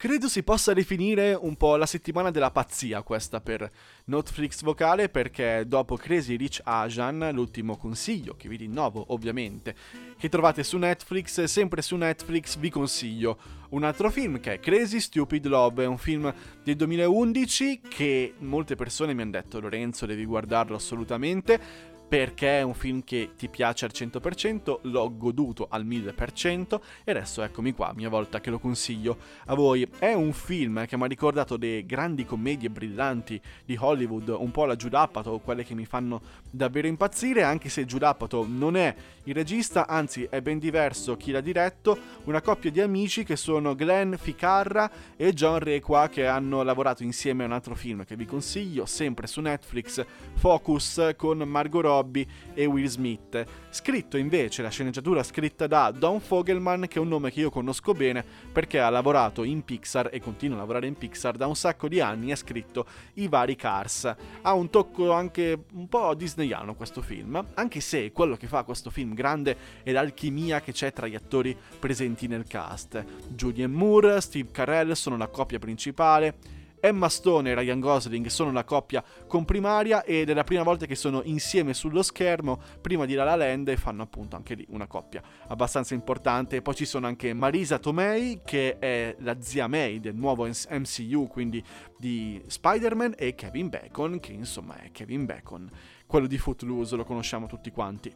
Credo si possa definire un po' la settimana della pazzia questa per Netflix vocale perché dopo Crazy Rich Asian, l'ultimo consiglio che vi rinnovo ovviamente, che trovate su Netflix, sempre su Netflix vi consiglio un altro film che è Crazy Stupid Love, è un film del 2011 che molte persone mi hanno detto Lorenzo devi guardarlo assolutamente perché è un film che ti piace al 100%, l'ho goduto al 1000% e adesso eccomi qua, mia volta che lo consiglio a voi. È un film che mi ha ricordato le grandi commedie brillanti di Hollywood, un po' la Giudapato, quelle che mi fanno davvero impazzire, anche se Giudapato non è il regista, anzi è ben diverso chi l'ha diretto, una coppia di amici che sono Glenn Ficarra e John Requa che hanno lavorato insieme a un altro film che vi consiglio, sempre su Netflix, Focus con Margot Robbie Robbie e Will Smith. Scritto invece, la sceneggiatura scritta da Don Fogelman, che è un nome che io conosco bene perché ha lavorato in Pixar e continua a lavorare in Pixar da un sacco di anni ha scritto i vari Cars. Ha un tocco anche un po' disneyano questo film, anche se quello che fa questo film grande è l'alchimia che c'è tra gli attori presenti nel cast. Julian Moore, Steve Carell sono la coppia principale, Emma Stone e Ryan Gosling sono una coppia comprimaria ed è la prima volta che sono insieme sullo schermo prima di La La Land e fanno appunto anche lì una coppia abbastanza importante. Poi ci sono anche Marisa Tomei che è la zia May del nuovo MCU, quindi di Spider-Man e Kevin Bacon che insomma è Kevin Bacon, quello di Footloose, lo conosciamo tutti quanti.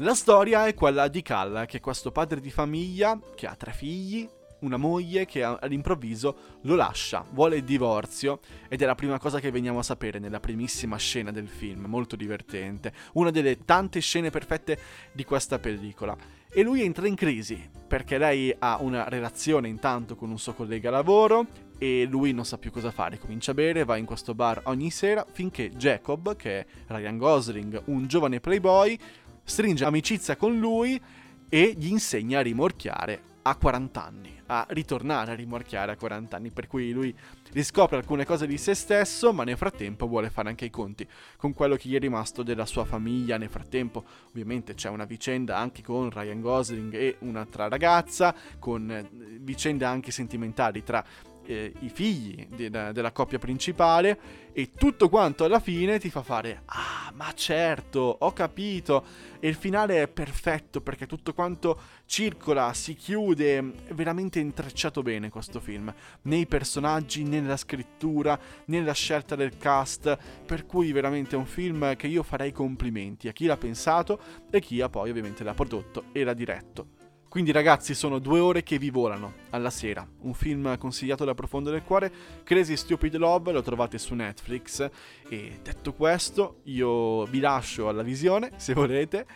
La storia è quella di Cal, che è questo padre di famiglia che ha tre figli, una moglie che all'improvviso lo lascia, vuole il divorzio ed è la prima cosa che veniamo a sapere nella primissima scena del film, molto divertente, una delle tante scene perfette di questa pellicola. E lui entra in crisi perché lei ha una relazione intanto con un suo collega lavoro e lui non sa più cosa fare, comincia a bere, va in questo bar ogni sera finché Jacob, che è Ryan Gosling, un giovane playboy, stringe amicizia con lui e gli insegna a rimorchiare a 40 anni a ritornare a rimorchiare a 40 anni, per cui lui riscopre alcune cose di se stesso, ma nel frattempo vuole fare anche i conti con quello che gli è rimasto della sua famiglia. Nel frattempo, ovviamente, c'è una vicenda anche con Ryan Gosling e un'altra ragazza, con eh, vicende anche sentimentali tra eh, i figli de- de- della coppia principale e tutto quanto alla fine ti fa fare ah ma certo ho capito. E il finale è perfetto perché tutto quanto circola si chiude veramente intrecciato bene questo film nei personaggi nella scrittura nella scelta del cast per cui veramente è un film che io farei complimenti a chi l'ha pensato e chi ha poi ovviamente l'ha prodotto e l'ha diretto quindi ragazzi sono due ore che vi volano alla sera, un film consigliato da profondo del cuore, Crazy Stupid Love, lo trovate su Netflix. E detto questo io vi lascio alla visione se volete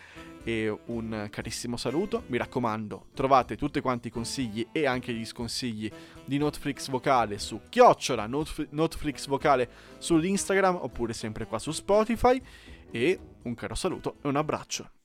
e un carissimo saluto, mi raccomando trovate tutti quanti i consigli e anche gli sconsigli di Netflix Vocale su chiocciola Netflix Vocale sull'Instagram oppure sempre qua su Spotify. E un caro saluto e un abbraccio.